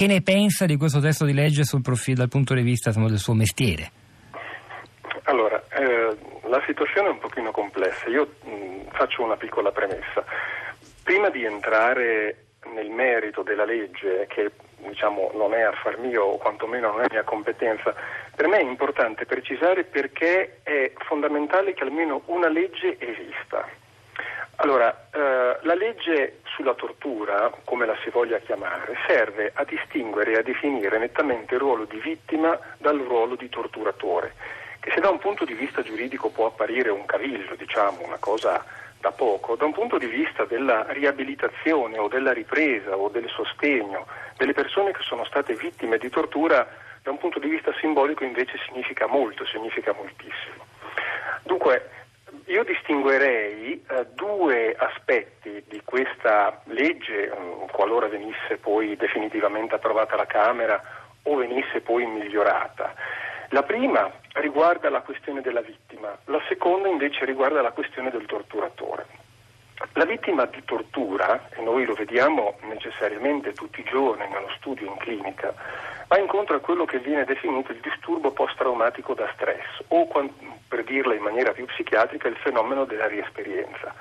che ne pensa di questo testo di legge profilo, dal punto di vista insomma, del suo mestiere? Allora, eh, la situazione è un pochino complessa. Io mh, faccio una piccola premessa. Prima di entrare nel merito della legge, che diciamo, non è affar mio o quantomeno non è mia competenza, per me è importante precisare perché è fondamentale che almeno una legge esista. Allora, eh, la legge sulla tortura, come la si voglia chiamare, serve a distinguere e a definire nettamente il ruolo di vittima dal ruolo di torturatore, che se da un punto di vista giuridico può apparire un cavillo, diciamo, una cosa da poco, da un punto di vista della riabilitazione o della ripresa o del sostegno delle persone che sono state vittime di tortura, da un punto di vista simbolico invece significa molto, significa moltissimo. Dunque, io distinguerei eh, due aspetti questa legge, um, qualora venisse poi definitivamente approvata alla Camera o venisse poi migliorata. La prima riguarda la questione della vittima, la seconda invece riguarda la questione del torturatore. La vittima di tortura, e noi lo vediamo necessariamente tutti i giorni nello studio in clinica, va incontro a quello che viene definito il disturbo post-traumatico da stress o, per dirla in maniera più psichiatrica, il fenomeno della riesperienza.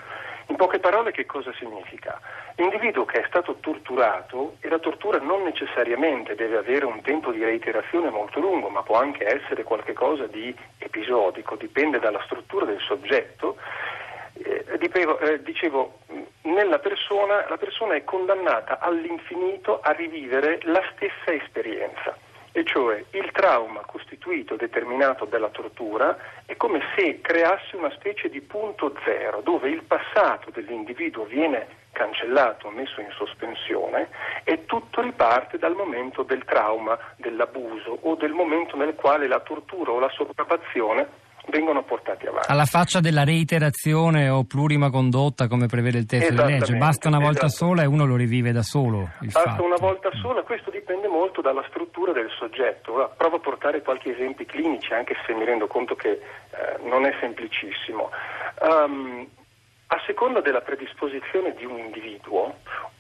Poche parole che cosa significa? L'individuo che è stato torturato, e la tortura non necessariamente deve avere un tempo di reiterazione molto lungo, ma può anche essere qualcosa di episodico, dipende dalla struttura del soggetto, eh, dicevo, eh, dicevo, nella persona, la persona è condannata all'infinito a rivivere la stessa esperienza, e cioè il trauma costituito, determinato dalla tortura, è come se creasse una specie di punto zero, dove il passato dell'individuo viene cancellato, messo in sospensione e tutto riparte dal momento del trauma, dell'abuso o del momento nel quale la tortura o la sopraffazione vengono portati avanti. Alla faccia della reiterazione o plurima condotta, come prevede il testo di legge, basta una volta sola e uno lo rivive da solo. basta fatto. una volta sola, questo dipende molto dalla struttura del soggetto. Ora, provo a portare qualche esempio clinici, anche se mi rendo conto che eh, non è semplicissimo. Um, a seconda della predisposizione di un individuo,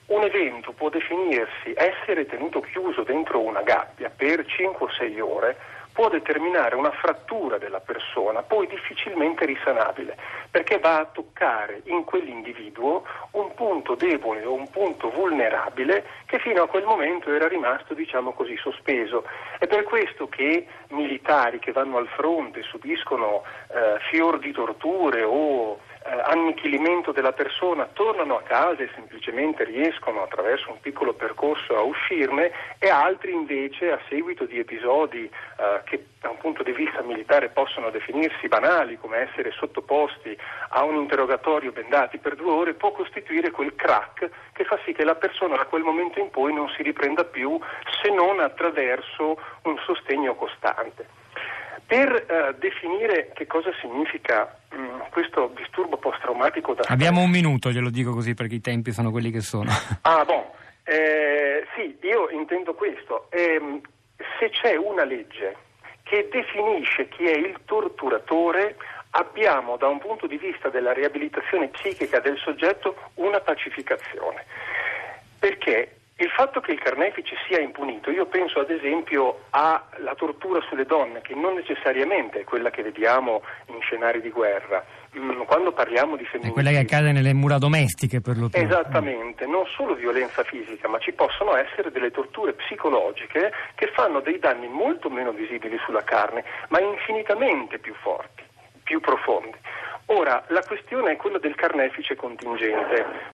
un evento può definirsi essere tenuto chiuso dentro una gabbia per 5 o 6 ore può determinare una frattura della persona, poi difficilmente risanabile, perché va a toccare in quell'individuo un punto debole o un punto vulnerabile che fino a quel momento era rimasto, diciamo così, sospeso. È per questo che militari che vanno al fronte subiscono eh, fior di torture o annichilimento della persona, tornano a casa e semplicemente riescono attraverso un piccolo percorso a uscirne e altri invece a seguito di episodi eh, che da un punto di vista militare possono definirsi banali come essere sottoposti a un interrogatorio bendati per due ore può costituire quel crack che fa sì che la persona da quel momento in poi non si riprenda più se non attraverso un sostegno costante. Per uh, definire che cosa significa um, questo disturbo post-traumatico da Abbiamo un minuto, glielo dico così perché i tempi sono quelli che sono. ah, bon. Eh, sì, io intendo questo. Eh, se c'è una legge che definisce chi è il torturatore, abbiamo da un punto di vista della riabilitazione psichica del soggetto una pacificazione. Perché il fatto che il carnefice sia impunito, io penso ad esempio alla tortura sulle donne, che non necessariamente è quella che vediamo in scenari di guerra. Mm, quando parliamo di femminicidio... È quella che accade nelle mura domestiche per lo più. Esattamente, non solo violenza fisica, ma ci possono essere delle torture psicologiche che fanno dei danni molto meno visibili sulla carne, ma infinitamente più forti, più profondi. Ora, la questione è quella del carnefice contingente.